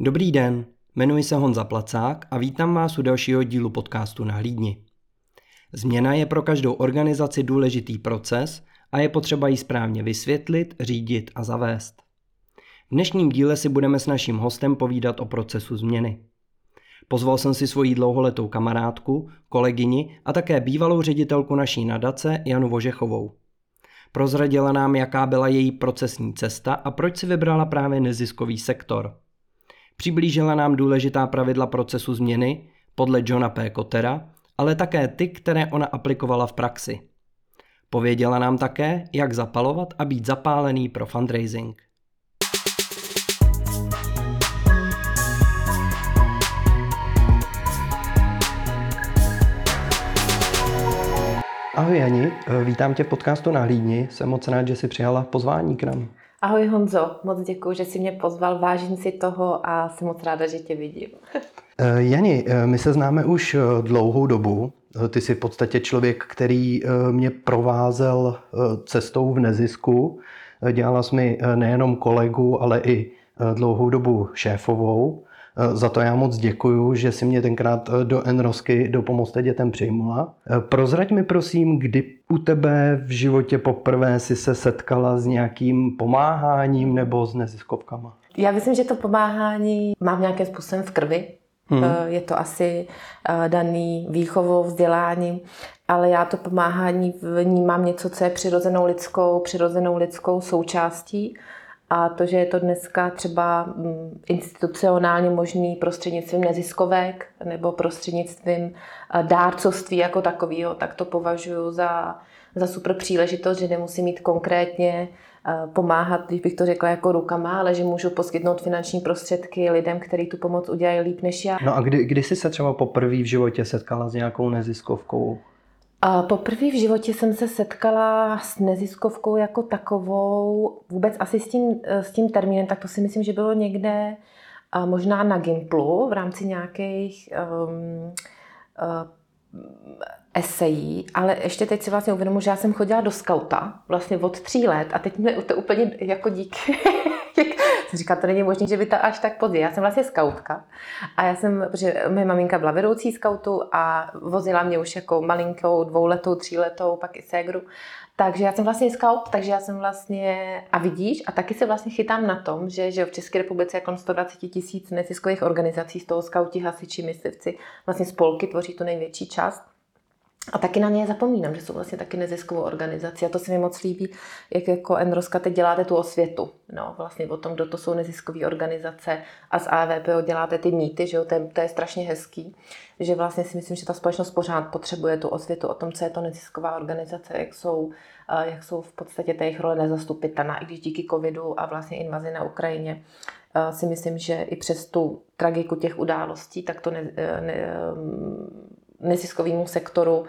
Dobrý den, jmenuji se Honza Placák a vítám vás u dalšího dílu podcastu na Hlídni. Změna je pro každou organizaci důležitý proces a je potřeba ji správně vysvětlit, řídit a zavést. V dnešním díle si budeme s naším hostem povídat o procesu změny. Pozval jsem si svoji dlouholetou kamarádku, kolegyni a také bývalou ředitelku naší nadace Janu Vožechovou. Prozradila nám, jaká byla její procesní cesta a proč si vybrala právě neziskový sektor. Přiblížila nám důležitá pravidla procesu změny podle Johna P. Kotera, ale také ty, které ona aplikovala v praxi. Pověděla nám také, jak zapalovat a být zapálený pro fundraising. Ahoj Jani, vítám tě v podcastu na Hlídni. Jsem moc rád, že jsi přijala pozvání k nám. Ahoj Honzo, moc děkuji, že jsi mě pozval, vážím si toho a jsem moc ráda, že tě vidím. Eh, Jani, eh, my se známe už eh, dlouhou dobu. Ty jsi v podstatě člověk, který mě provázel cestou v nezisku. Dělala jsi mi nejenom kolegu, ale i dlouhou dobu šéfovou. Za to já moc děkuju, že si mě tenkrát do Enrosky do Pomozte dětem přijmula. Prozrať mi prosím, kdy u tebe v životě poprvé si se setkala s nějakým pomáháním nebo s neziskovkama? Já myslím, že to pomáhání mám nějakým způsobem v krvi. Hmm. Je to asi eh, daný výchovou, vzděláním, ale já to pomáhání vnímám něco, co je přirozenou lidskou, přirozenou lidskou součástí. A to, že je to dneska třeba mm, institucionálně možný prostřednictvím neziskovek nebo prostřednictvím eh, dárcovství jako takového, tak to považuji za, za super příležitost, že nemusím mít konkrétně eh, pomáhat, když bych to řekla jako rukama, ale že můžu poskytnout finanční prostředky lidem, kteří tu pomoc udělají líp než já. No a kdy, kdy jsi se třeba poprvé v životě setkala s nějakou neziskovkou? A poprvé v životě jsem se setkala s neziskovkou jako takovou, vůbec asi s tím, s tím termínem, tak to si myslím, že bylo někde možná na Gimplu v rámci nějakých um, esejí, ale ještě teď si vlastně uvědomuji, že já jsem chodila do skauta vlastně od tří let a teď mi to úplně jako díky jsem to není možné, že by to až tak pozdě. Já jsem vlastně skautka a já jsem, protože moje maminka byla vedoucí skautu a vozila mě už jako malinkou, dvouletou, tříletou, pak i ségru. Takže já jsem vlastně scout, takže já jsem vlastně, a vidíš, a taky se vlastně chytám na tom, že, že v České republice je kolem 120 tisíc neziskových organizací, z toho skauti, hasiči, myslivci, vlastně spolky tvoří tu největší část. A taky na ně zapomínám, že jsou vlastně taky neziskovou organizací. A to se mi moc líbí, jak jako Enroska teď děláte tu osvětu. No, vlastně o tom, kdo to jsou neziskové organizace a z AVP děláte ty mýty, že jo, to je, to je strašně hezký. Že vlastně si myslím, že ta společnost pořád potřebuje tu osvětu o tom, co je to nezisková organizace, jak jsou, jak jsou v podstatě té jejich role nezastupitelná, i když díky covidu a vlastně invazi na Ukrajině si myslím, že i přes tu tragiku těch událostí, tak to ne, ne, neziskovému sektoru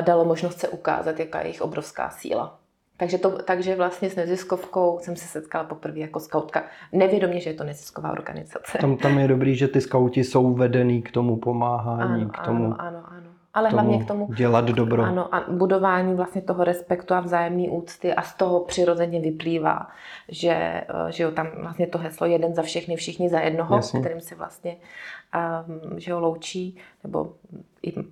dalo možnost se ukázat, jaká je jejich obrovská síla. Takže, to, takže vlastně s neziskovkou jsem se setkala poprvé jako skautka. Nevědomě, že je to nezisková organizace. Tam, tam je dobrý, že ty skauti jsou vedený k tomu pomáhání, ano, k tomu, ano, ano, ano. Ale tomu hlavně k tomu dělat dobro. Ano, a budování vlastně toho respektu a vzájemné úcty a z toho přirozeně vyplývá, že, eh, že jo, tam vlastně to heslo jeden za všechny, všichni za jednoho, Jasně. kterým se vlastně um, že ho loučí, nebo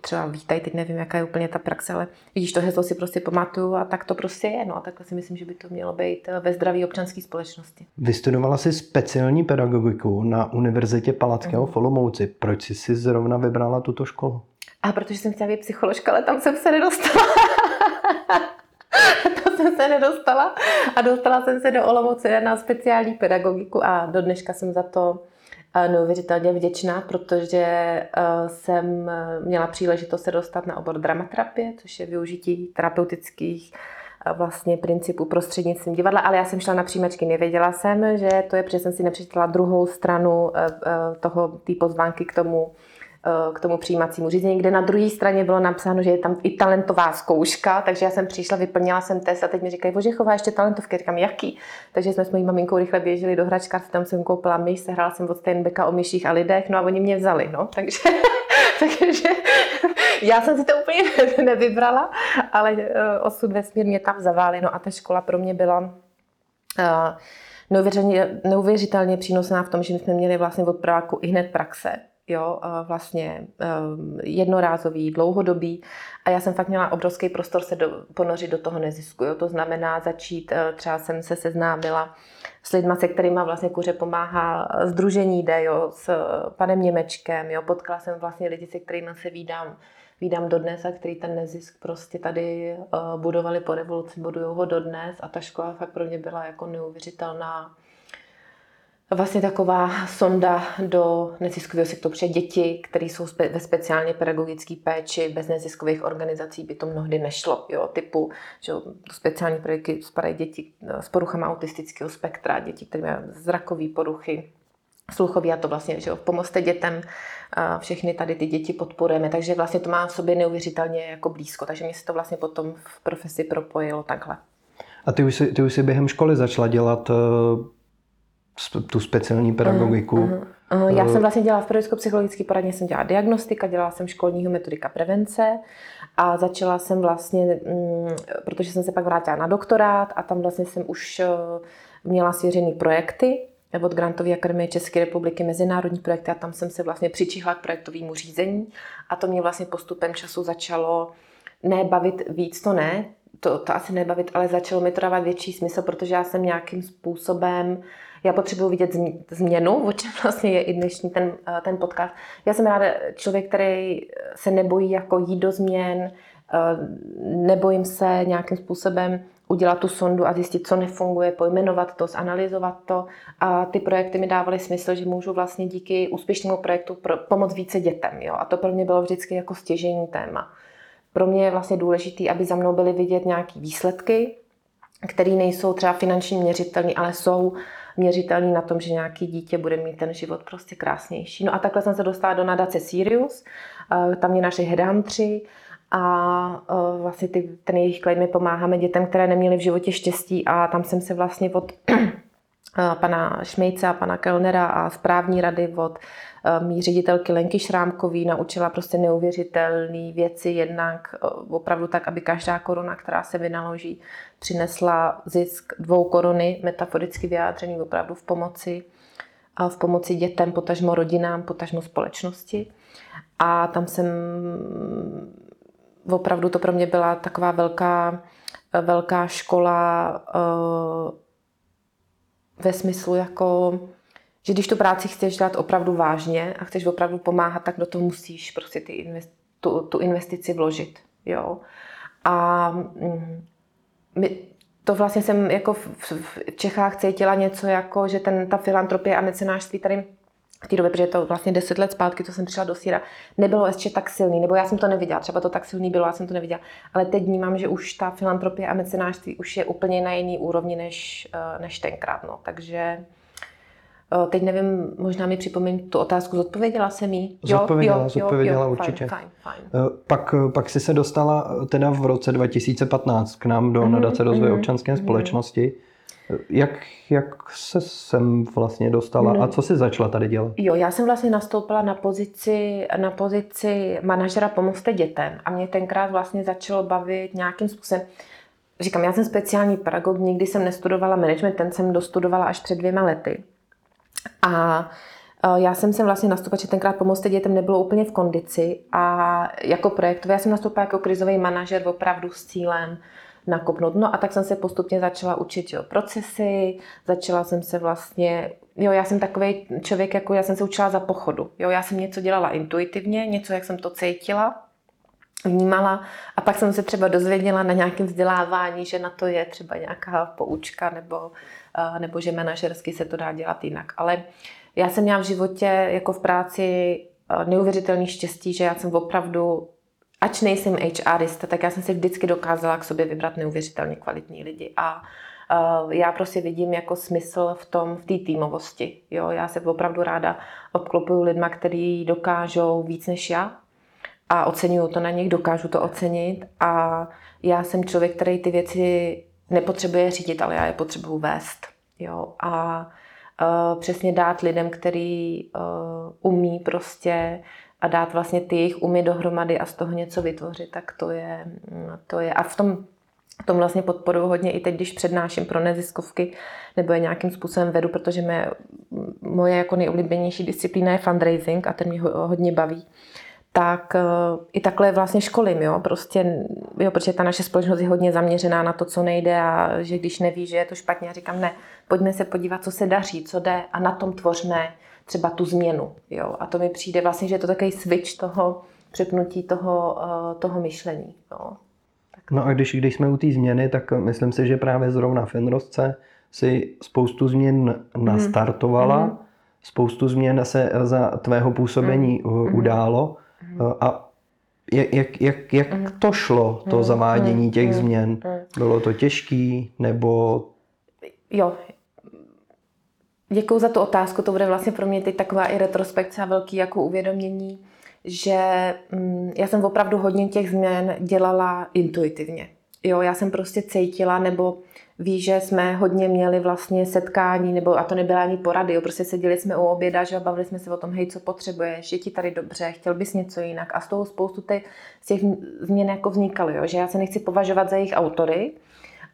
třeba vítají, teď nevím, jaká je úplně ta praxe, ale vidíš, to heslo si prostě pamatuju a tak to prostě je. No a takhle si myslím, že by to mělo být eh, ve zdraví občanské společnosti. Vystudovala si speciální pedagogiku na Univerzitě Palackého mm. v Olomouci. Proč jsi si zrovna vybrala tuto školu? A protože jsem chtěla být psycholožka, ale tam jsem se nedostala. to jsem se nedostala a dostala jsem se do Olomouce na speciální pedagogiku a do dneška jsem za to neuvěřitelně vděčná, protože eh, jsem měla příležitost se dostat na obor dramaterapie, což je využití terapeutických eh, vlastně principů prostřednictvím divadla, ale já jsem šla na přijímačky, nevěděla jsem, že to je, protože jsem si nepřečetla druhou stranu eh, toho, té pozvánky k tomu k tomu přijímacímu řízení, kde na druhé straně bylo napsáno, že je tam i talentová zkouška, takže já jsem přišla, vyplnila jsem test a teď mi říkají, Vožechová, ještě talentovky, říkám, jaký? Takže jsme s mojí maminkou rychle běželi do hračka, tam jsem koupila myš, sehrála jsem od Steinbecka o myších a lidech, no a oni mě vzali, no, takže, takže já jsem si to úplně nevybrala, ale eh, osud vesmír mě tam zaváli, no a ta škola pro mě byla uh, neuvěřitelně, neuvěřitelně přínosná v tom, že my jsme měli vlastně od práku i hned praxe, jo, vlastně jednorázový, dlouhodobý. A já jsem fakt měla obrovský prostor se do, ponořit do toho nezisku, jo, to znamená začít, e, třeba jsem se seznámila s lidma, se kterými vlastně kuře pomáhá Združení D, jo, s panem Němečkem, jo, potkala jsem vlastně lidi, se kterými se vídám, vídám dodnes a který ten nezisk prostě tady uh, budovali po revoluci, budují ho dodnes. A ta škola fakt pro mě byla jako neuvěřitelná vlastně taková sonda do neziskového sektoru, protože děti, které jsou ve speciálně pedagogické péči, bez neziskových organizací by to mnohdy nešlo. Jo, typu, že do speciální projekty spadají děti s poruchama autistického spektra, děti, které mají zrakové poruchy, sluchový a to vlastně, že jo, pomozte dětem, všechny tady ty děti podporujeme, takže vlastně to má v sobě neuvěřitelně jako blízko, takže mi se to vlastně potom v profesi propojilo takhle. A ty už si, ty už si během školy začala dělat uh, tu speciální pedagogiku? Uh, uh, uh, já jsem vlastně dělala v pedagogicko-psychologické poradně, jsem dělala diagnostika, dělala jsem školního metodika prevence a začala jsem vlastně, um, protože jsem se pak vrátila na doktorát a tam vlastně jsem už uh, měla svěřený projekty, od Grantové akademie České republiky mezinárodní projekty a tam jsem se vlastně přičihla k projektovému řízení a to mě vlastně postupem času začalo nebavit víc, to ne, to, to asi nebavit, ale začalo mi to dávat větší smysl, protože já jsem nějakým způsobem, já potřebuji vidět změnu, o čem vlastně je i dnešní ten, eh, ten podcast. Já jsem ráda člověk, který se nebojí jako jít do změn, eh, nebojím se nějakým způsobem udělat tu sondu a zjistit, co nefunguje, pojmenovat to, zanalizovat to. A ty projekty mi dávaly smysl, že můžu vlastně díky úspěšnému projektu pomoct více dětem. Jo? A to pro mě bylo vždycky jako stěžení téma. Pro mě je vlastně důležité, aby za mnou byly vidět nějaké výsledky, které nejsou třeba finančně měřitelné, ale jsou měřitelný na tom, že nějaký dítě bude mít ten život prostě krásnější. No a takhle jsem se dostala do nadace Sirius, tam mě naši headhuntři, a uh, vlastně ty, ten jejich klid my pomáháme dětem, které neměly v životě štěstí a tam jsem se vlastně od pana Šmejce a pana Kellnera a správní rady od mý ředitelky Lenky Šrámkový naučila prostě neuvěřitelné věci, jednak opravdu tak, aby každá koruna, která se vynaloží, přinesla zisk dvou koruny, metaforicky vyjádřený opravdu v pomoci, v pomoci dětem, potažmo rodinám, potažmo společnosti. A tam jsem opravdu to pro mě byla taková velká, velká škola uh, ve smyslu jako, že když tu práci chceš dělat opravdu vážně a chceš opravdu pomáhat, tak do toho musíš prostě ty invest, tu, tu investici vložit. Jo? A mm, my, to vlastně jsem jako v, v Čechách cítila něco jako, že ten, ta filantropie a mecenářství tady v té době, protože to vlastně deset let zpátky, co jsem přišla do Síra, nebylo ještě tak silný, nebo já jsem to neviděla, třeba to tak silný bylo, já jsem to neviděla, ale teď vnímám, že už ta filantropie a mecenářství už je úplně na jiný úrovni než, eh, než tenkrát, no. takže Teď nevím, možná mi připomeň tu otázku, zodpověděla jsem jí? Zodpověděla, jo, zodpověděla jo, určitě. Fajn, fajn, fajn. Eh, pak, pak jsi se dostala teda v roce 2015 k nám do mm-hmm, nadace rozvoje mm-hmm, občanské mm-hmm. společnosti. Jak, jak se sem vlastně dostala no. a co jsi začala tady dělat? Jo, já jsem vlastně nastoupila na pozici, na pozici manažera Pomozte dětem a mě tenkrát vlastně začalo bavit nějakým způsobem. Říkám, já jsem speciální pedagog, nikdy jsem nestudovala management, ten jsem dostudovala až před dvěma lety. A e, já jsem sem vlastně nastoupila, že tenkrát Pomozte dětem nebylo úplně v kondici a jako projektový, já jsem nastoupila jako krizový manažer opravdu s cílem nakopnout. No a tak jsem se postupně začala učit jo, procesy, začala jsem se vlastně, jo, já jsem takový člověk, jako já jsem se učila za pochodu. Jo, já jsem něco dělala intuitivně, něco, jak jsem to cítila, vnímala a pak jsem se třeba dozvěděla na nějakém vzdělávání, že na to je třeba nějaká poučka nebo, nebo že manažersky se to dá dělat jinak. Ale já jsem měla v životě jako v práci neuvěřitelný štěstí, že já jsem opravdu ač nejsem HRista, tak já jsem si vždycky dokázala k sobě vybrat neuvěřitelně kvalitní lidi. A uh, já prostě vidím jako smysl v tom, v té týmovosti. Jo? Já se opravdu ráda obklopuju lidma, kteří dokážou víc než já a oceňuju to na nich, dokážu to ocenit a já jsem člověk, který ty věci nepotřebuje řídit, ale já je potřebuju vést. Jo? A uh, přesně dát lidem, který uh, umí prostě a dát vlastně ty jejich umy dohromady a z toho něco vytvořit, tak to je, to je. A v tom tom vlastně podporuji hodně i teď, když přednáším pro neziskovky nebo je nějakým způsobem vedu, protože mě, moje jako nejoblíbenější disciplína je fundraising a ten mě hodně baví tak uh, i takhle vlastně školím, jo, prostě, jo, protože ta naše společnost je hodně zaměřená na to, co nejde a že když neví, že je to špatně, já říkám, ne, pojďme se podívat, co se daří, co jde a na tom tvořme třeba tu změnu, jo, a to mi přijde vlastně, že je to takový switch toho přepnutí toho, uh, toho myšlení, jo. Tak. No a když, když jsme u té změny, tak myslím si, že právě zrovna v Enrostce si spoustu změn nastartovala, mm. spoustu změn se za tvého působení mm. událo, a jak, jak, jak, mm. to šlo, to mm. zavádění těch mm. změn? Bylo to těžký nebo... Jo. Děkuji za tu otázku, to bude vlastně pro mě teď taková i retrospekce a velký jako uvědomění, že mm, já jsem opravdu hodně těch změn dělala intuitivně. Jo, já jsem prostě cítila, nebo ví, že jsme hodně měli vlastně setkání, nebo a to nebyla ani porady, jo, prostě seděli jsme u oběda, že bavili jsme se o tom, hej, co potřebuješ, je ti tady dobře, chtěl bys něco jinak. A z toho spoustu ty, z těch změn jako vznikaly, jo, že já se nechci považovat za jejich autory,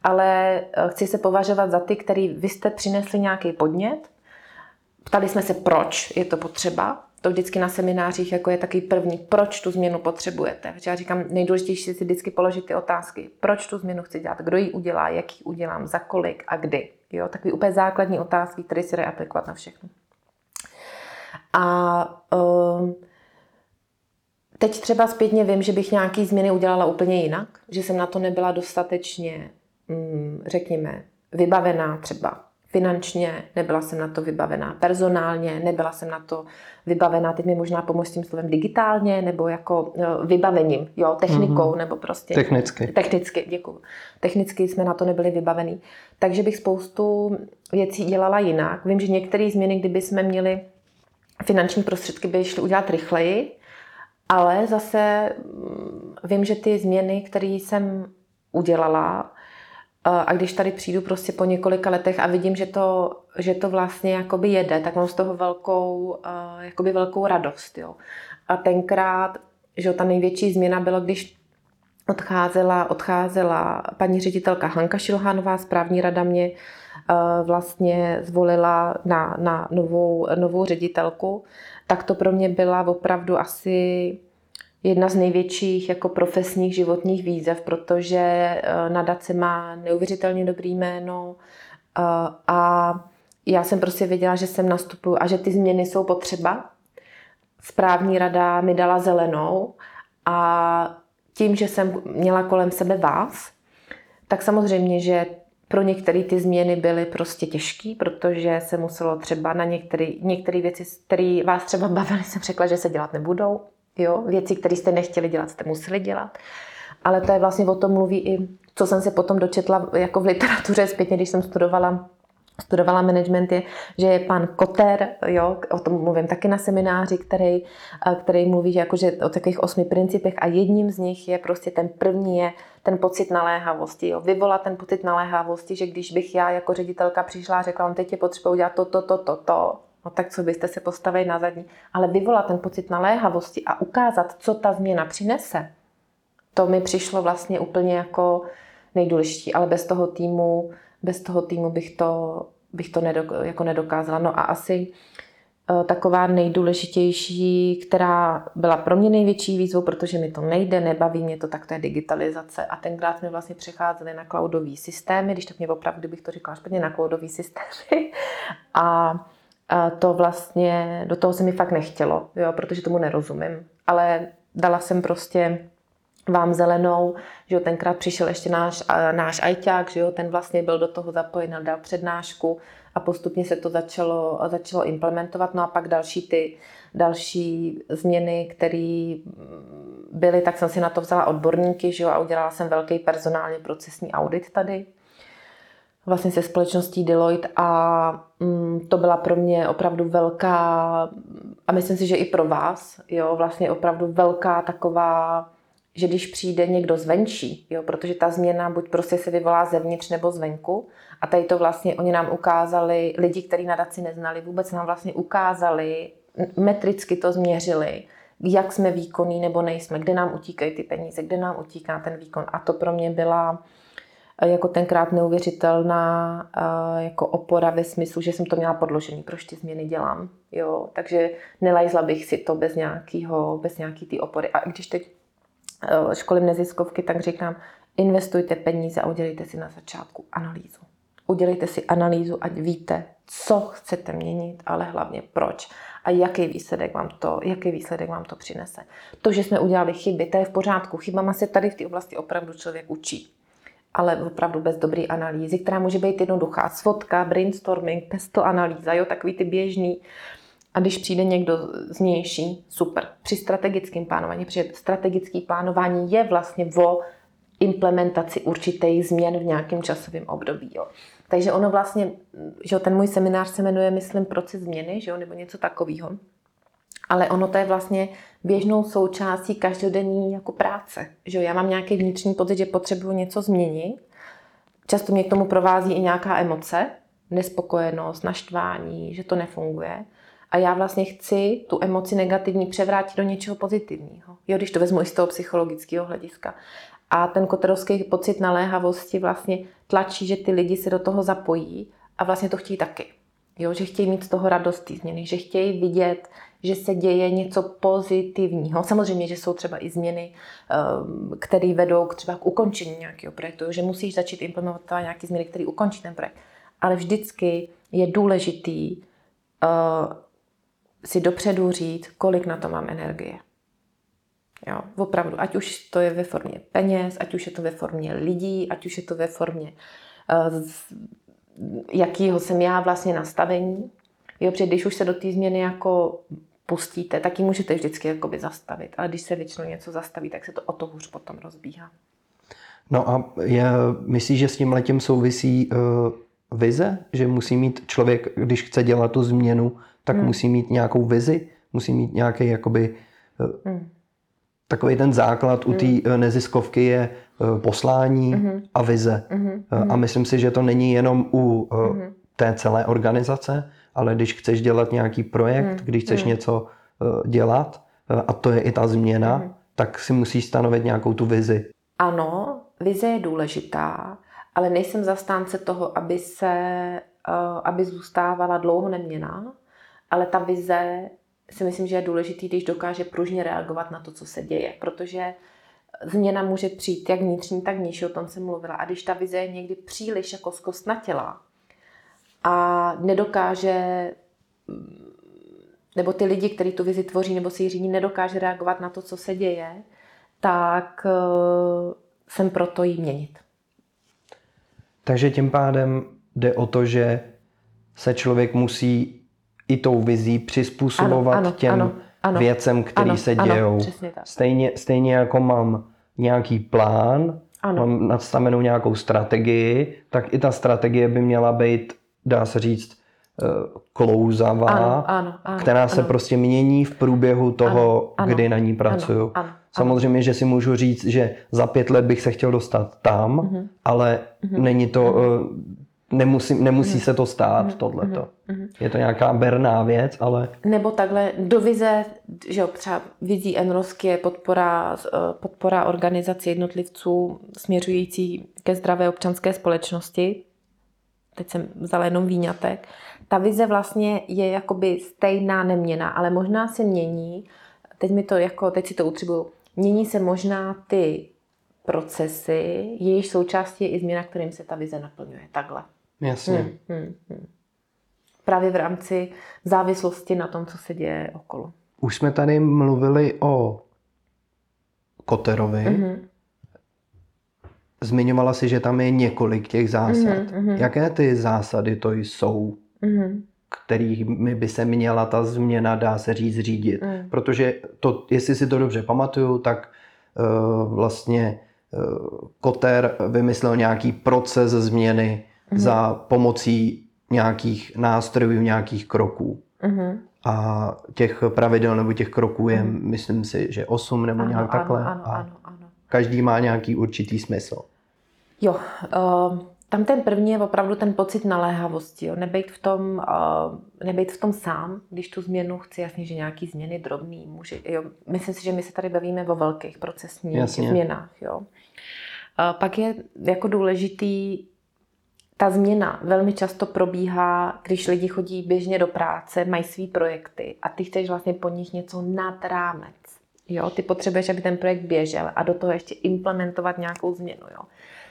ale eh, chci se považovat za ty, který vy jste přinesli nějaký podnět, ptali jsme se, proč je to potřeba, to vždycky na seminářích jako je taky první, proč tu změnu potřebujete. Já říkám, nejdůležitější si vždycky položit ty otázky. Proč tu změnu chci dělat, kdo ji udělá, jak ji udělám, za kolik a kdy. Jo, takový úplně základní otázky, které si dají aplikovat na všechno. A um, teď třeba zpětně vím, že bych nějaký změny udělala úplně jinak, že jsem na to nebyla dostatečně, um, řekněme, vybavená třeba finančně, nebyla jsem na to vybavená personálně, nebyla jsem na to vybavená, teď mi možná pomoct tím slovem digitálně, nebo jako jo, vybavením, jo, technikou, mm-hmm. nebo prostě... Technicky. Technicky, děkuji. Technicky jsme na to nebyli vybavení. Takže bych spoustu věcí dělala jinak. Vím, že některé změny, kdyby jsme měli finanční prostředky, by šly udělat rychleji, ale zase mm, vím, že ty změny, které jsem udělala, a když tady přijdu prostě po několika letech a vidím, že to, že to vlastně jakoby jede, tak mám z toho velkou, jakoby velkou radost. Jo. A tenkrát, že ta největší změna byla, když odcházela, odcházela paní ředitelka Hanka Šilhánová, správní rada mě vlastně zvolila na, na novou, novou ředitelku, tak to pro mě byla opravdu asi jedna z největších jako profesních životních výzev, protože eh, nadace má neuvěřitelně dobrý jméno eh, a já jsem prostě věděla, že jsem nastupuju a že ty změny jsou potřeba. Správní rada mi dala zelenou a tím, že jsem měla kolem sebe vás, tak samozřejmě, že pro některé ty změny byly prostě těžké, protože se muselo třeba na některé věci, které vás třeba bavily, jsem řekla, že se dělat nebudou. Jo? Věci, které jste nechtěli dělat, jste museli dělat. Ale to je vlastně o tom mluví i, co jsem se potom dočetla jako v literatuře zpětně, když jsem studovala studovala management, je, že je pan Koter, jo, o tom mluvím taky na semináři, který, který mluví že jako, že o takových osmi principech a jedním z nich je prostě ten první je ten pocit naléhavosti. Jo. Vyvolat ten pocit naléhavosti, že když bych já jako ředitelka přišla a řekla, on teď je potřeba udělat to, to, to, to, to, no tak co byste se postavili na zadní. Ale vyvolat ten pocit naléhavosti a ukázat, co ta změna přinese, to mi přišlo vlastně úplně jako nejdůležitější. Ale bez toho týmu, bez toho týmu bych to, bych to nedok, jako nedokázala. No a asi e, taková nejdůležitější, která byla pro mě největší výzvou, protože mi to nejde, nebaví mě to, tak to je digitalizace. A tenkrát jsme vlastně přecházeli na cloudové systémy, když tak mě opravdu, bych to říkala špatně, na cloudové systémy. A a to vlastně, do toho se mi fakt nechtělo, jo, protože tomu nerozumím. Ale dala jsem prostě vám zelenou, že jo, tenkrát přišel ještě náš, náš ajťák, že jo, ten vlastně byl do toho zapojen, dal přednášku a postupně se to začalo, začalo implementovat. No a pak další ty další změny, které byly, tak jsem si na to vzala odborníky, že jo, a udělala jsem velký personálně procesní audit tady vlastně se společností Deloitte a mm, to byla pro mě opravdu velká, a myslím si, že i pro vás, jo, vlastně opravdu velká taková, že když přijde někdo zvenčí, jo, protože ta změna buď prostě se vyvolá zevnitř nebo zvenku, a tady to vlastně oni nám ukázali, lidi, kteří nadaci neznali, vůbec nám vlastně ukázali, metricky to změřili, jak jsme výkonní nebo nejsme, kde nám utíkají ty peníze, kde nám utíká ten výkon. A to pro mě byla jako tenkrát neuvěřitelná uh, jako opora ve smyslu, že jsem to měla podložený, proč ty změny dělám. Jo? Takže nelajzla bych si to bez nějakého, bez nějaký ty opory. A když teď uh, školím neziskovky, tak říkám, investujte peníze a udělejte si na začátku analýzu. Udělejte si analýzu, ať víte, co chcete měnit, ale hlavně proč a jaký výsledek vám to, jaký výsledek vám to přinese. To, že jsme udělali chyby, to je v pořádku. Chybama se tady v té oblasti opravdu člověk učí. Ale opravdu bez dobré analýzy, která může být jednoduchá. Svodka, brainstorming, pestle analýza, jo, takový ty běžný. A když přijde někdo znější, super. Při strategickém plánování, protože strategické plánování je vlastně o implementaci určitých změn v nějakém časovém období. Jo. Takže ono vlastně, že ten můj seminář se jmenuje, myslím, proces změny, že jo, nebo něco takového. Ale ono to je vlastně běžnou součástí každodenní jako práce. Že? Já mám nějaký vnitřní pocit, že potřebuji něco změnit. Často mě k tomu provází i nějaká emoce, nespokojenost, naštvání, že to nefunguje. A já vlastně chci tu emoci negativní převrátit do něčeho pozitivního. Jo, když to vezmu i z toho psychologického hlediska. A ten koterovský pocit naléhavosti vlastně tlačí, že ty lidi se do toho zapojí a vlastně to chtějí taky. Jo, že chtějí mít z toho radost té změny, že chtějí vidět, že se děje něco pozitivního. Samozřejmě, že jsou třeba i změny, ehm, které vedou k třeba k ukončení nějakého projektu, že musíš začít implementovat nějaké změny, které ukončí ten projekt. Ale vždycky je důležitý uh, si dopředu říct, kolik na to mám energie. Jo, opravdu, ať už to je ve formě peněz, ať už je to ve formě lidí, ať už je to ve formě uh, jakýho jsem já vlastně nastavení. Jo, protože když už se do té změny jako pustíte, tak ji můžete vždycky jakoby zastavit. Ale když se většinou něco zastaví, tak se to o to hůř potom rozbíhá. No a je, myslíš, že s tím letím souvisí uh, vize? Že musí mít člověk, když chce dělat tu změnu, tak hmm. musí mít nějakou vizi? Musí mít nějaký jakoby... Uh, hmm takový ten základ u té mm. Eh, neziskovky je eh, poslání mm-hmm. a vize. Mm-hmm. A myslím si, že to není jenom u mm-hmm. té celé organizace, ale když chceš dělat nějaký projekt, mm-hmm. když chceš mm-hmm. něco dělat, a to je i ta změna, mm-hmm. tak si musíš stanovit nějakou tu vizi. Ano, vize je důležitá, ale nejsem zastánce toho, aby se, aby zůstávala dlouho neměná, ale ta vize si myslím, že je důležitý, když dokáže pružně reagovat na to, co se děje, protože změna může přijít jak vnitřní, tak vnější, o tom jsem mluvila. A když ta vize je někdy příliš jako zkostnatělá a nedokáže, nebo ty lidi, kteří tu vizi tvoří nebo si ji řídí, nedokáže reagovat na to, co se děje, tak eh, jsem proto ji měnit. Takže tím pádem jde o to, že se člověk musí i tou vizí přizpůsobovat ano, ano, těm ano, ano, věcem, které se dějou. Stejně, stejně jako mám nějaký plán, ano. mám nastavenou nějakou strategii, tak i ta strategie by měla být, dá se říct, eh, klouzavá, ano, ano, ano, která se ano. prostě mění v průběhu toho, ano, kdy na ní pracuju. Ano, ano, Samozřejmě, že si můžu říct, že za pět let bych se chtěl dostat tam, uh-huh. ale uh-huh. není to uh-huh nemusí, nemusí mm. se to stát, mm. tohleto. Mm. Je to nějaká berná věc, ale... Nebo takhle do vize, že jo, třeba vizí Enrosky je podpora, eh, podpora organizací jednotlivců směřující ke zdravé občanské společnosti. Teď jsem vzala jenom výňatek. Ta vize vlastně je jakoby stejná neměná, ale možná se mění, teď mi to jako, teď si to utřibuju, mění se možná ty procesy, jejich součástí je i změna, kterým se ta vize naplňuje. Takhle. Jasně. Hmm, hmm, hmm. Právě v rámci závislosti na tom, co se děje okolo. Už jsme tady mluvili o Koterovi. Mm-hmm. Zmiňovala si, že tam je několik těch zásad. Mm-hmm. Jaké ty zásady to jsou, mm-hmm. kterými by se měla ta změna, dá se říct, řídit? Mm. Protože to, jestli si to dobře pamatuju, tak uh, vlastně uh, Koter vymyslel nějaký proces změny mm-hmm. za pomocí nějakých nástrojů, nějakých kroků. Mm-hmm. A těch pravidel nebo těch kroků je, mm-hmm. myslím si, že osm nebo ano, nějak ano, takhle. Ano, a ano, ano. Každý má nějaký určitý smysl. Jo, uh, tam ten první je opravdu ten pocit naléhavosti. Jo. Nebejt, v tom, uh, nebejt v tom sám, když tu změnu chci, jasně, že nějaký změny drobný může. Jo. Myslím si, že my se tady bavíme o velkých procesních Jasně. změnách. Jo. Pak je jako důležitý ta změna velmi často probíhá, když lidi chodí běžně do práce, mají svý projekty a ty chceš vlastně po nich něco nad rámec. Jo, ty potřebuješ, aby ten projekt běžel a do toho ještě implementovat nějakou změnu. Jo.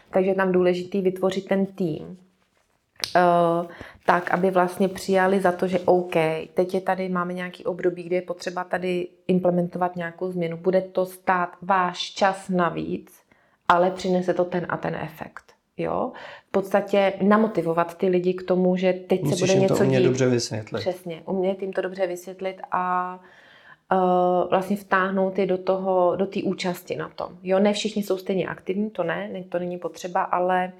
Takže je tam důležitý vytvořit ten tým, uh, tak, aby vlastně přijali za to, že OK, teď je tady, máme nějaký období, kde je potřeba tady implementovat nějakou změnu. Bude to stát váš čas navíc, ale přinese to ten a ten efekt. Jo? V podstatě namotivovat ty lidi k tomu, že teď Musíš se bude něco to umět dít. dobře vysvětlit. Přesně, umět jim to dobře vysvětlit a uh, vlastně vtáhnout je do toho, do té účasti na tom. Jo, ne všichni jsou stejně aktivní, to ne, to není potřeba, ale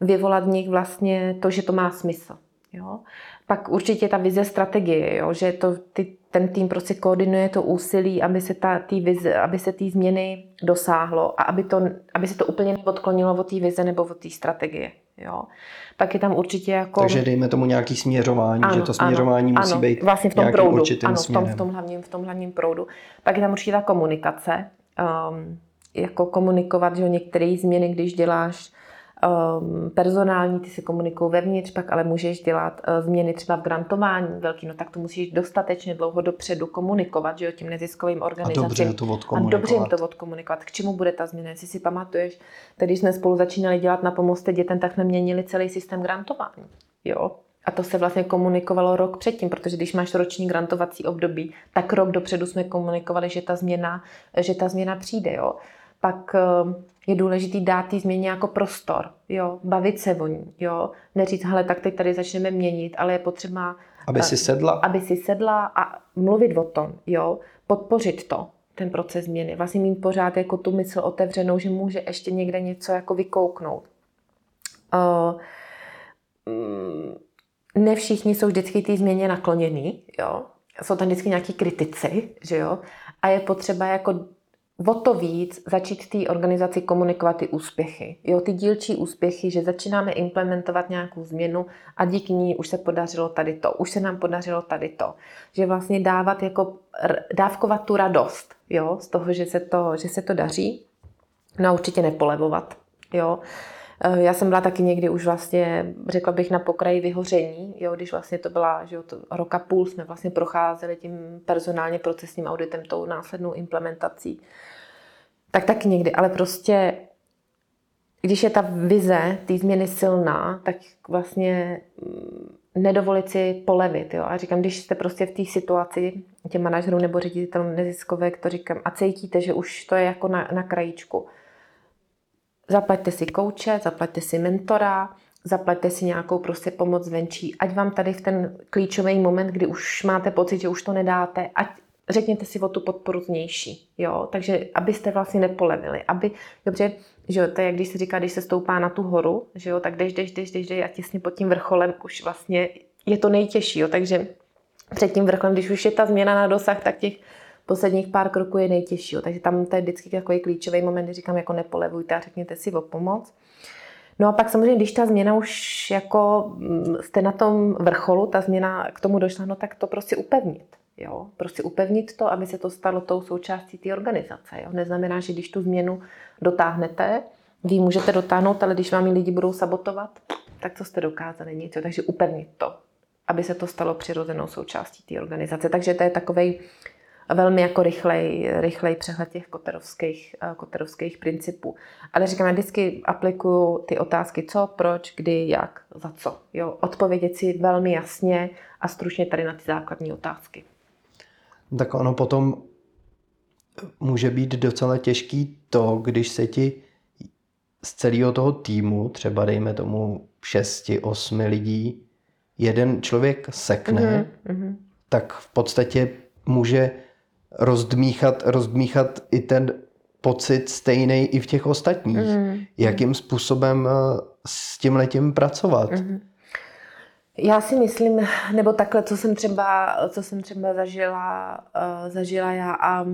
vyvolat v nich vlastně to, že to má smysl. Jo? Pak určitě ta vize strategie, jo? že to, ty, ten tým prostě koordinuje to úsilí, aby se ta tý vize, aby se ty změny dosáhlo a aby, to, aby se to úplně odklonilo od té vize nebo od té strategie. Jo? Pak je tam určitě jako... Takže dejme tomu nějaký směřování, že to směřování ano, musí ano, být vlastně v tom nějakým proudu, určitým ano, v tom, v tom, hlavním, v tom hlavním proudu. Pak je tam určitě ta komunikace, um, jako komunikovat, že některé změny, když děláš um, personální, ty se komunikují vevnitř, pak ale můžeš dělat uh, změny třeba v grantování velký, no tak to musíš dostatečně dlouho dopředu komunikovat, že jo, tím neziskovým organizacím. dobře to A odkomunikovat. dobře jim to odkomunikovat. K čemu bude ta změna? Jestli si pamatuješ, když jsme spolu začínali dělat na pomozte dětem, tak jsme měnili celý systém grantování. Jo? A to se vlastně komunikovalo rok předtím, protože když máš roční grantovací období, tak rok dopředu jsme komunikovali, že ta změna, že ta změna přijde. Jo? Pak eh, je důležitý dát té změně jako prostor, jo? bavit se o ní, jo? neříct, hele, tak teď tady začneme měnit, ale je potřeba Aby si sedla. aby si sedla a mluvit o tom, jo, podpořit to, ten proces změny. Vlastně mít pořád jako tu mysl otevřenou, že může ještě někde něco jako vykouknout. Uh, ne všichni jsou vždycky té změně naklonění, jo. Jsou tam vždycky nějaký kritici, že jo. A je potřeba jako o to víc začít v té organizaci komunikovat ty úspěchy. Jo, ty dílčí úspěchy, že začínáme implementovat nějakou změnu a díky ní už se podařilo tady to, už se nám podařilo tady to. Že vlastně dávat jako, dávkovat tu radost, jo, z toho, že se to, že se to daří. No a určitě nepolevovat, jo. Eh, Já jsem byla taky někdy už vlastně, řekla bych, na pokraji vyhoření, jo, když vlastně to byla, že jo, to roka půl jsme vlastně procházeli tím personálně procesním auditem, tou následnou implementací. Tak taky někdy, ale prostě když je ta vize té změny silná, tak vlastně mm, nedovolit si polevit. Jo? A říkám, když jste prostě v té situaci, těm manažerům nebo ředitelům neziskové, to říkám, a cítíte, že už to je jako na, na krajíčku, zaplaťte si kouče, zaplaťte si mentora, zaplaťte si nějakou prostě pomoc zvenčí, ať vám tady v ten klíčový moment, kdy už máte pocit, že už to nedáte, ať řekněte si o tu podporu znější, jo, takže abyste vlastně nepolevili, aby, dobře, že jo, to je když se říká, když se stoupá na tu horu, že jo, tak jdeš, jdeš, jdeš, jdeš, jdeš a těsně pod tím vrcholem už vlastně je to nejtěžší, jo, takže před tím vrcholem, když už je ta změna na dosah, tak těch posledních pár kroků je nejtěžší, takže tam to je vždycky takový klíčový moment, kdy říkám, jako nepolevujte a řekněte si o pomoc. No a pak samozřejmě, když ta změna už jako mm, jste na tom vrcholu, ta změna k tomu došla, no tak to prostě upevnit. Jo? Prostě upevnit to, aby se to stalo tou součástí té organizace. Jo? Neznamená, že když tu změnu dotáhnete, vy můžete dotáhnout, ale když vám lidi budou sabotovat, tak co jste dokázali? Nic. Jo? Takže upevnit to, aby se to stalo přirozenou součástí té organizace. Takže to je takový velmi jako rychlej, rychlej přehled těch koterovských, eh, koterovských principů. Ale říkám, já vždycky aplikuju ty otázky co, proč, kdy, jak, za co. Jo? Odpovědět si velmi jasně a stručně tady na ty základní otázky. Tak ono potom může být docela těžký to, když se ti z celého toho týmu, třeba dejme tomu 6-8 lidí, jeden člověk sekne, Mm-hmm. tak v podstatě může rozdmíchat, rozdmíchat i ten pocit stejný i v těch ostatních. Mm. Jakým způsobem eh, s tím letím pracovat? Mm-hmm. Já si myslím, nebo takhle, co jsem třeba, co jsem třeba zažila, uh, zažila já a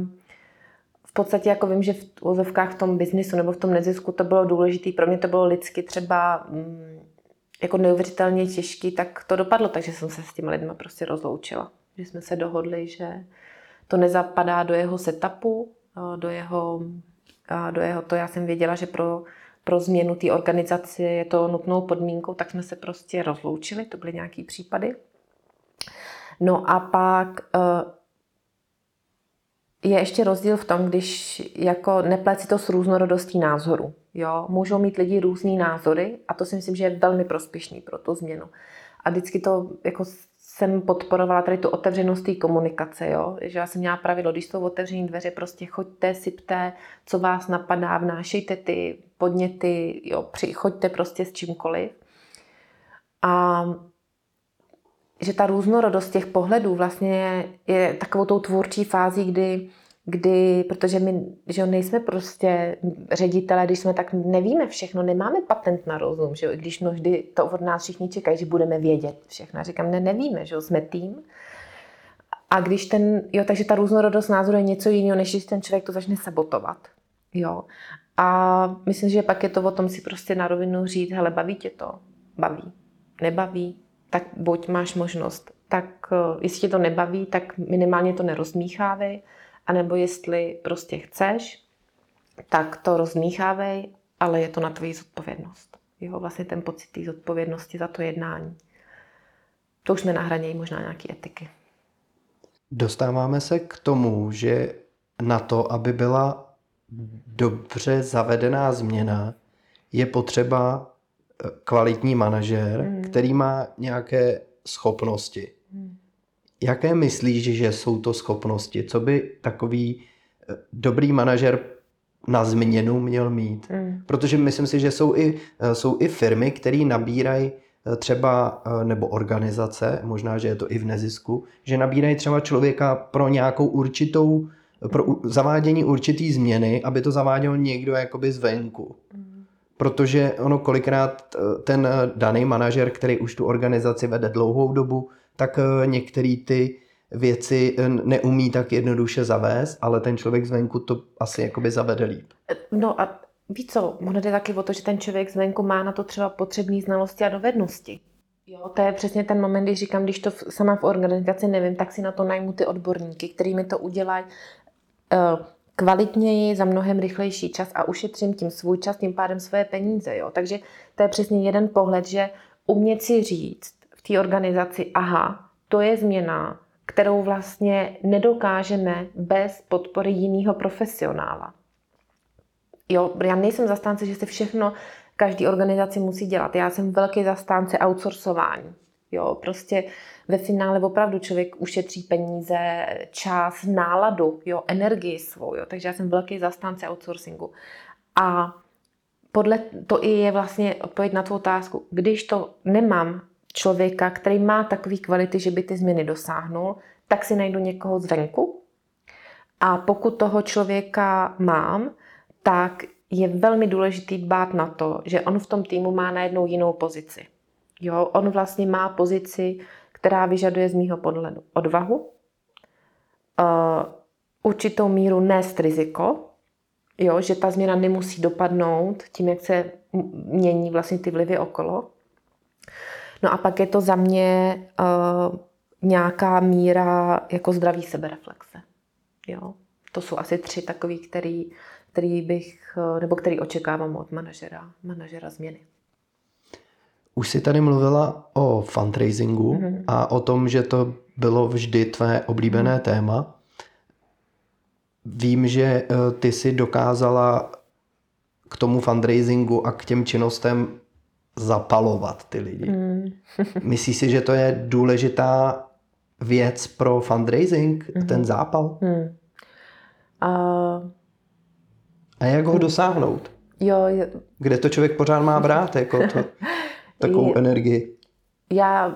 v podstatě jako vím, že v úzovkách v tom biznisu nebo v tom nezisku to bylo důležité, pro mě to bylo lidsky třeba mm, jako neuvěřitelně těžký, tak to dopadlo, takže jsem se s těmi lidmi prostě rozloučila. Že jsme se dohodli, že to nezapadá do jeho setupu, eh, do jeho, eh, do jeho to já jsem věděla, že pro pro změnu té organizace je to nutnou podmínkou, tak jsme se prostě rozloučili, to byly nějaké případy. No a pak eh, je ještě rozdíl v tom, když jako neplet si to s různorodostí názoru. Jo? Můžou mít lidi různý názory a to si myslím, že je velmi prospěšný pro tu změnu. A vždycky to jako jsem podporovala tady tu otevřenost té komunikace, jo? že já jsem měla pravidlo, když jsou otevřené dveře, prostě choďte, sypte, co vás napadá, vnášejte ty podněty, jo? choďte prostě s čímkoliv. A že ta různorodost těch pohledů vlastně je takovou tou tvůrčí fází, kdy, kdy protože my že nejsme prostě ředitelé, když jsme tak nevíme všechno, nemáme patent na rozum, že jo? i když mnohdy to od nás všichni čekají, že budeme vědět všechno. říkám, ne, nevíme, že jo? jsme tým. A když ten, jo, takže ta různorodost názoru je něco jiného, než když ten člověk to začne sabotovat. Jo. A myslím, že pak je to o tom si prostě na rovinu říct, hele, baví tě to? Baví. Nebaví? tak buď máš možnost, tak eh, jestli tě to nebaví, tak minimálně to nerozmíchávej, anebo jestli prostě chceš, tak to rozmíchávej, ale je to na tvoji zodpovědnost. Jo, vlastně ten pocit té zodpovědnosti za to jednání. To už jsme na hraně možná nějaké etiky. Dostáváme se k tomu, že na to, aby byla dobře zavedená změna, je potřeba kvalitní manažer, hmm. který má nějaké schopnosti. Hmm. Jaké myslíš, že jsou to schopnosti? Co by takový eh, dobrý manažer na změnu měl mít? Hmm. Protože myslím si, že jsou i, eh, jsou i firmy, které nabírají eh, třeba, nebo organizace, možná, že je to i v nezisku, že nabírají třeba člověka pro nějakou určitou, pro zavádění určitý změny, aby to zaváděl někdo jakoby zvenku. Hmm protože ono kolikrát ten daný manažer, který už tu organizaci vede dlouhou dobu, tak eh, některé ty věci neumí tak jednoduše zavést, ale ten člověk zvenku to asi jakoby zavede líp. No a víš co, ono jde taky o to, že ten člověk zvenku má na to třeba potřebné znalosti a dovednosti. Jo, to je přesně ten moment, když říkám, když to sama v organizaci nevím, tak si na to najmu ty odborníky, který mi to udělají kvalitněji, za mnohem rychlejší čas a ušetřím tím svůj čas, tím pádem své peníze. Jo? Takže to je přesně jeden pohled, že umět si říct té organizaci, aha, to je změna, kterou vlastně nedokážeme bez podpory jiného profesionála. Jo, já nejsem zastánce, že se všechno každý organizaci musí dělat. Já jsem velký zastánce outsourcování. Jo, prostě ve finále opravdu člověk ušetří peníze, čas, náladu, jo, energii svou. Jo. Takže já jsem velký zastánce outsourcingu. A podle to i je vlastně odpověď na tvou otázku. Když to nemám člověka, který má takové kvality, že by ty změny dosáhnul, tak si najdu někoho zvenku. A pokud toho člověka mám, tak je velmi důležitý dbát na to, že on v tom týmu má najednou jinou pozici. Jo, on vlastně má pozici, která vyžaduje z mýho podhledu odvahu, uh, určitou míru nést riziko, jo, že ta změna nemusí dopadnout tím, jak se mění vlastně ty vlivy okolo. No a pak je to za mě uh, nějaká míra jako zdravý sebereflexe. Jo. To jsou asi tři takový, který, který bych, nebo který očekávám od manažera, manažera změny. Už jsi tady mluvila o fundraisingu mm-hmm. a o tom, že to bylo vždy tvé oblíbené mm-hmm. téma. Vím, že eh, ty si dokázala k tomu fundraisingu a k těm činnostem zapalovat ty lidi. Mm. Myslíš si, že to je důležitá věc pro fundraising, mm-hmm. ten zápal? Mm. Uh, a jak ho dosáhnout? Jo, jo. Kde to člověk pořád má brát? Jako to? takovou energii? Já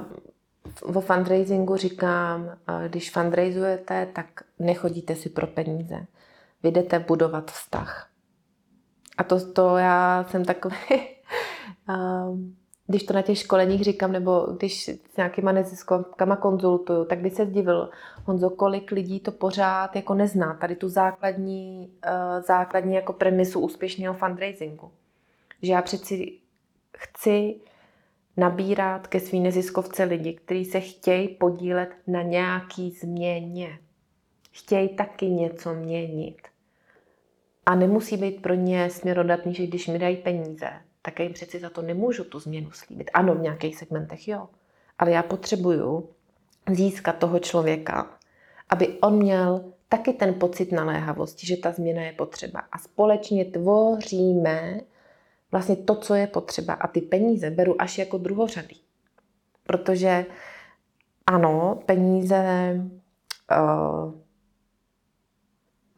vo fundraisingu říkám, když fundraizujete, tak nechodíte si pro peníze. Vy jdete budovat vztah. A to, to já jsem takový, když to na těch školeních říkám, nebo když s nějakýma neziskovkama konzultuju, tak by se zdivil, Honzo, kolik lidí to pořád jako nezná, tady tu základní, základní jako premisu úspěšného fundraisingu. Že já přeci chci nabírat ke svý neziskovce lidi, kteří se chtějí podílet na nějaký změně. Chtějí taky něco měnit. A nemusí být pro ně směrodatný, že když mi dají peníze, tak já jim přeci za to nemůžu tu změnu slíbit. Ano, v nějakých segmentech jo. Ale já potřebuju získat toho člověka, aby on měl taky ten pocit naléhavosti, že ta změna je potřeba. A společně tvoříme vlastně to, co je potřeba. A ty peníze beru až jako druhořadý. Protože ano, peníze uh,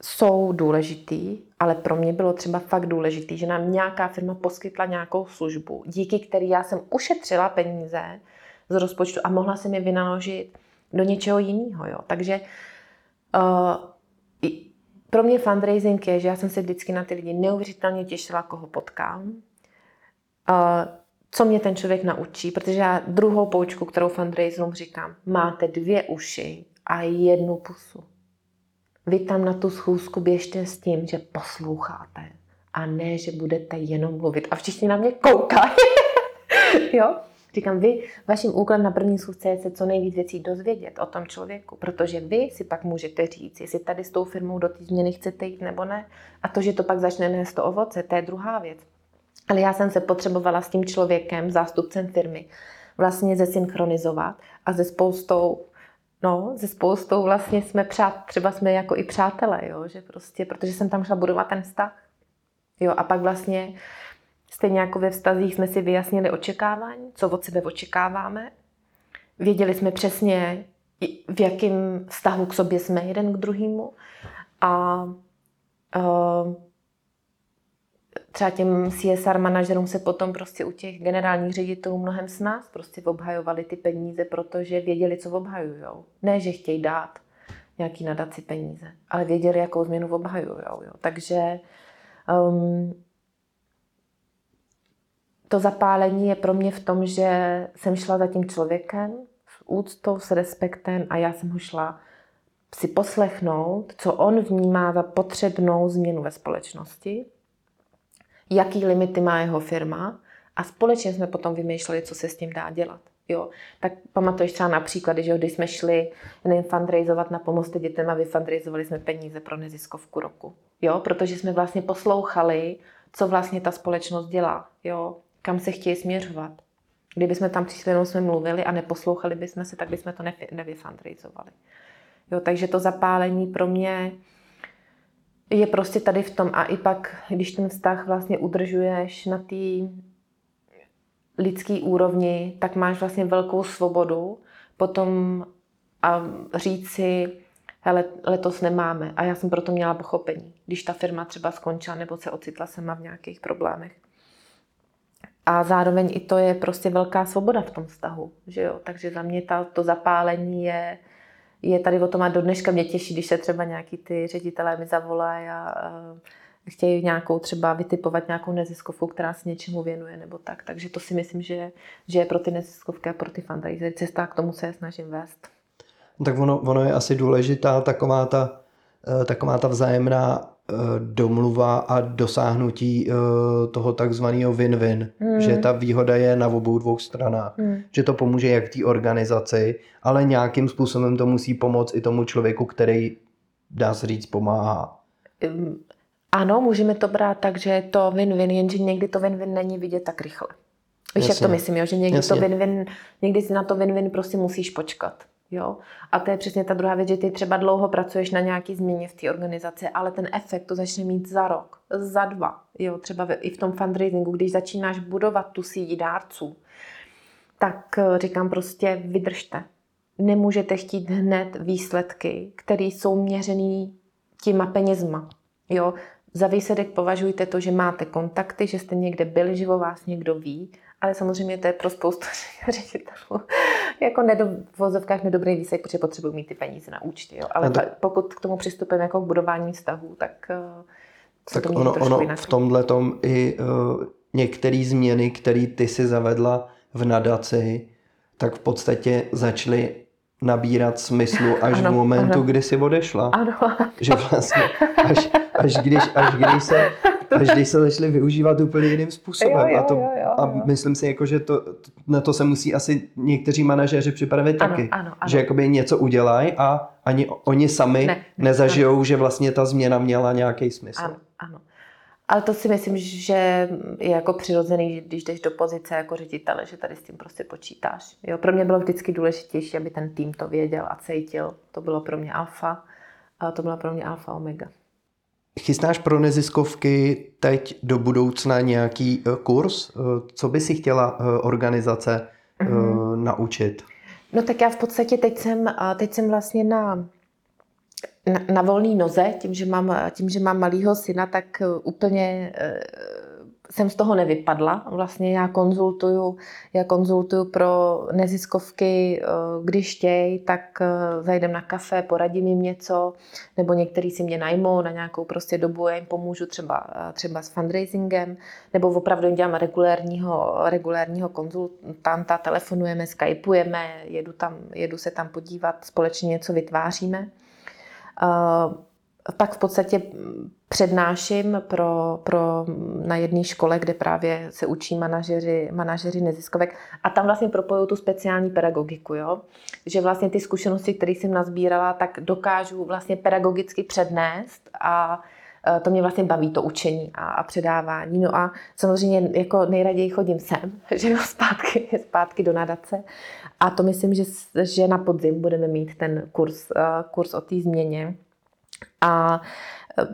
jsou důležitý, ale pro mě bylo třeba fakt důležitý, že nám nějaká firma poskytla nějakou službu, díky který já jsem ušetřila peníze z rozpočtu a mohla jsem je vynaložit do něčeho jiného. Jo. Takže uh, pro mě fundraising je, že já jsem se vždycky na ty lidi neuvěřitelně těšila, koho potkám. Uh, co mě ten člověk naučí, protože já druhou poučku, kterou fundraiserům říkám, máte dvě uši a jednu pusu. Vy tam na tu schůzku běžte s tím, že posloucháte a ne, že budete jenom mluvit. A všichni na mě koukají. jo? Říkám, vy, vaším úkolem na první schůzce je se co nejvíc věcí dozvědět o tom člověku, protože vy si pak můžete říct, jestli tady s tou firmou do té změny chcete jít nebo ne. A to, že to pak začne nést to ovoce, to je druhá věc. Ale já jsem se potřebovala s tím člověkem, zástupcem firmy, vlastně zesynchronizovat a ze spoustou No, ze spoustou vlastně jsme přát, třeba jsme jako i přátelé, jo, že prostě, protože jsem tam šla budovat ten vztah. Jo, a pak vlastně stejně jako ve vztazích jsme si vyjasnili očekávání, co od sebe očekáváme. Věděli jsme přesně, v jakém vztahu k sobě jsme jeden k druhému. A uh, třeba těm CSR manažerům se potom prostě u těch generálních ředitelů mnohem s nás prostě obhajovali ty peníze, protože věděli, co obhajují. Ne, že chtějí dát nějaký nadaci peníze, ale věděli, jakou změnu obhajují. Takže um, to zapálení je pro mě v tom, že jsem šla za tím člověkem s úctou, s respektem a já jsem ho šla si poslechnout, co on vnímá za potřebnou změnu ve společnosti jaký limity má jeho firma a společně jsme potom vymýšleli, co se s tím dá dělat. Jo, tak pamatuješ třeba například, že když jsme šli nevím, fundraizovat na pomoc dětem a vyfundraizovali jsme peníze pro neziskovku roku. Jo, protože jsme vlastně poslouchali, co vlastně ta společnost dělá, jo, kam se chtějí směřovat. Kdyby jsme tam přišli, jenom jsme mluvili a neposlouchali bychom se, tak bychom to nevyfundraizovali. Jo, takže to zapálení pro mě je prostě tady v tom. A i pak, když ten vztah vlastně udržuješ na té lidské úrovni, tak máš vlastně velkou svobodu potom a říct si, hele, letos nemáme. A já jsem proto měla pochopení, když ta firma třeba skončila nebo se ocitla sama v nějakých problémech. A zároveň i to je prostě velká svoboda v tom vztahu, že jo? Takže za mě ta, to zapálení je, je tady o tom a do dneška mě těší, když se třeba nějaký ty ředitelé mi zavolají a, a chtějí nějakou třeba vytipovat nějakou neziskovku, která se něčemu věnuje nebo tak. Takže to si myslím, že, že je pro ty neziskovky a pro ty fundraisery cesta, k tomu se je snažím vést. Tak ono, ono je asi důležitá taková ta, eh, taková ta vzájemná Eh, domluva a dosáhnutí eh, toho takzvaného win-win, hmm. že ta výhoda je na obou dvou stranách, hmm. že to pomůže jak té organizaci, ale nějakým způsobem to musí pomoct i tomu člověku, který, dá se říct, pomáhá. Ano, můžeme to brát tak, že je to win-win, jenže někdy to win-win není vidět tak rychle. Víš, Jasně. jak to myslím, jo? že někdy Jasně. to win-win, někdy si na to win-win prostě musíš počkat. Jo? A to je přesně ta druhá věc, že ty třeba dlouho pracuješ na nějaký změně v té organizaci, ale ten efekt to začne mít za rok, za dva. Jo? Třeba i v tom fundraisingu, když začínáš budovat tu síť dárců, tak eh, říkám prostě vydržte. Nemůžete chtít hned výsledky, které jsou měřený těma penězma. Jo? Za výsledek považujte to, že máte kontakty, že jste někde byli, že o vás někdo ví, ale samozřejmě to je pro spoustu ředitelů jako nedo, v vozovkách nedobrý výsek, protože potřebují mít ty peníze na účty. Jo. Ale to... pokud k tomu přistupujeme jako k budování vztahů, tak eh, tak to ono, ono v tomhle tom i uh, některé změny, které ty si zavedla v nadaci, tak v podstatě začaly nabírat smyslu až ano, v momentu, ano. kdy si odešla. Ano. Že vlastně až, až, když, až když se až když se začaly využívat úplně jiným způsobem. Jo, jo, a, to, jo, jo, a myslím si, jako, že to, na to se musí asi někteří manažeři připravit ano, taky. Ano, ano. Že jakoby něco udělají a ani oni sami ne, ne, nezažijou, ano. že vlastně ta změna měla nějaký smysl. Ano. Ale to si myslím, že je jako přirozený, když jdeš do pozice jako ředitele, že tady s tím prostě počítáš. Jo, pro mě bylo vždycky důležitější, aby ten tým to věděl a cítil. To bylo pro mě alfa. A to byla pro mě alfa omega. Chystáš pro neziskovky teď do budoucna nějaký uh, kurz? Uh, co by si chtěla uh, organizace mm-hmm. naučit? No tak já v podstatě teď jsem, teď jsem vlastně na, na, na volné noze, tím že, mám, tím, že mám malýho syna, tak úplně jsem z toho nevypadla. Vlastně já konzultuju, já konzultuju pro neziskovky, eh, když chtějí, tak eh, zajdem na kafe, poradím jim něco, nebo některý si mě najmou na nějakou prostě dobu, já jim pomůžu třeba, eh, třeba s fundraisingem, nebo opravdu dělám regulérního, regulérního konzultanta, telefonujeme, skypujeme, jedu, tam, jedu se tam podívat, společně něco vytváříme pak v podstatě přednáším pro, pro, na jedné škole, kde právě se učí manažeři, manažeři neziskovek a tam vlastně propojuju tu speciální pedagogiku, jo? že vlastně ty zkušenosti, které jsem nazbírala, tak dokážu vlastně pedagogicky přednést a to mě vlastně baví, to učení a, a předávání. No a samozřejmě jako nejraději chodím sem, že jo, zpátky, zpátky do nadace. A to myslím, že, že na podzim budeme mít ten kurz, e, kurz o té změně a eh,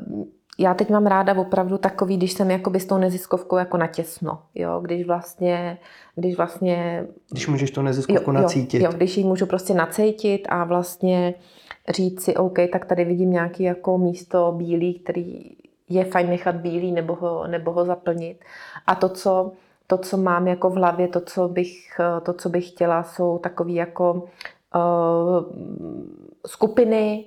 já teď mám ráda opravdu takový, když jsem jakoby s tou neziskovkou jako natěsno, jo, když vlastně, když vlastně... Když můžeš tu neziskovku jo, nacítit. Jo, jo, když ji můžu prostě nacítit a vlastně říct si, OK, tak tady vidím nějaký jako místo bílý, který je fajn nechat bílý nebo ho, nebo ho zaplnit. A to, co, to, co mám jako v hlavě, to, co bych, to, co bych chtěla, jsou takové jako uh, skupiny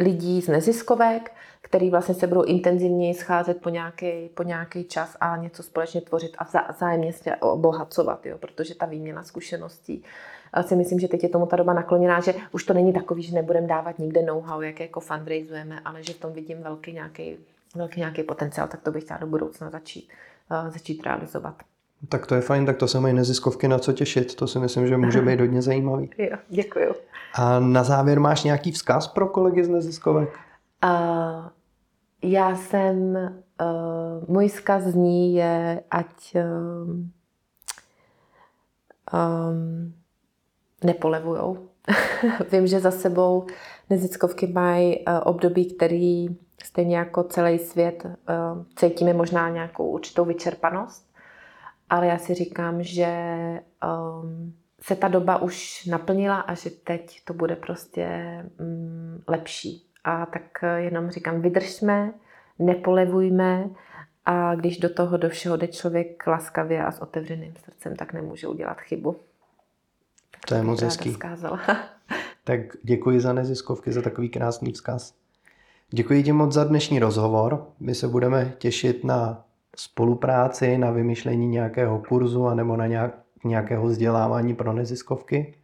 lidí z neziskovek, který vlastně se budou intenzivněji scházet po nějaký, po nějaký čas a něco společně tvořit a vzájemně se obohacovat, jo, protože ta výměna zkušeností si myslím, že teď je tomu ta doba nakloněná, že už to není takový, že nebudeme dávat nikde know-how, jak jako fundraizujeme, ale že v tom vidím velký nějaký, velký nějaký potenciál, tak to bych chtěla do budoucna začít, uh, začít realizovat. Tak to je fajn, tak to se mají neziskovky na co těšit. To si myslím, že může být hodně zajímavý. Jo, děkuju. A na závěr máš nějaký vzkaz pro kolegy z neziskovek? Uh, já jsem, uh, můj vzkaz zní je, ať um, um, nepolevujou. Vím, že za sebou neziskovky mají uh, období, který stejně jako celý svět uh, cítíme možná nějakou určitou vyčerpanost ale já si říkám, že um, se ta doba už naplnila a že teď to bude prostě um, lepší. A tak jenom říkám, vydržme, nepolevujme a když do toho do všeho jde člověk laskavě a s otevřeným srdcem, tak nemůže udělat chybu. To je moc hezký. tak děkuji za neziskovky, za takový krásný vzkaz. Děkuji ti moc za dnešní rozhovor. My se budeme těšit na spolupráci, na vymyšlení nějakého kurzu anebo na nějak, nějakého vzdělávání pro neziskovky?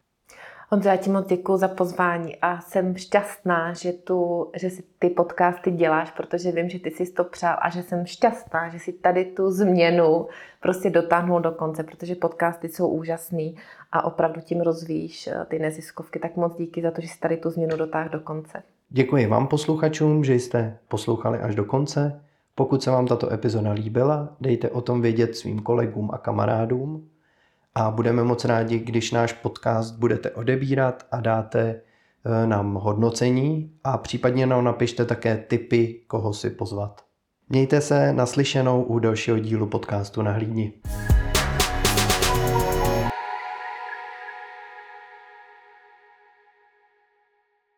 Honzo, já ti moc děkuji za pozvání a jsem šťastná, že, tu, že si ty podcasty děláš, protože vím, že ty jsi to přál a že jsem šťastná, že si tady tu změnu prostě dotáhnul do konce, protože podcasty jsou úžasný a opravdu tím rozvíjíš eh, ty neziskovky. Tak moc díky za to, že jsi tady tu změnu dotáhl do konce. Děkuji vám posluchačům, že jste poslouchali až do konce. Pokud se vám tato epizoda líbila, dejte o tom vědět svým kolegům a kamarádům a budeme moc rádi, když náš podcast budete odebírat a dáte eh, nám hodnocení a případně nám napište také tipy, koho si pozvat. Mějte se naslyšenou u dalšího dílu podcastu na hlídni.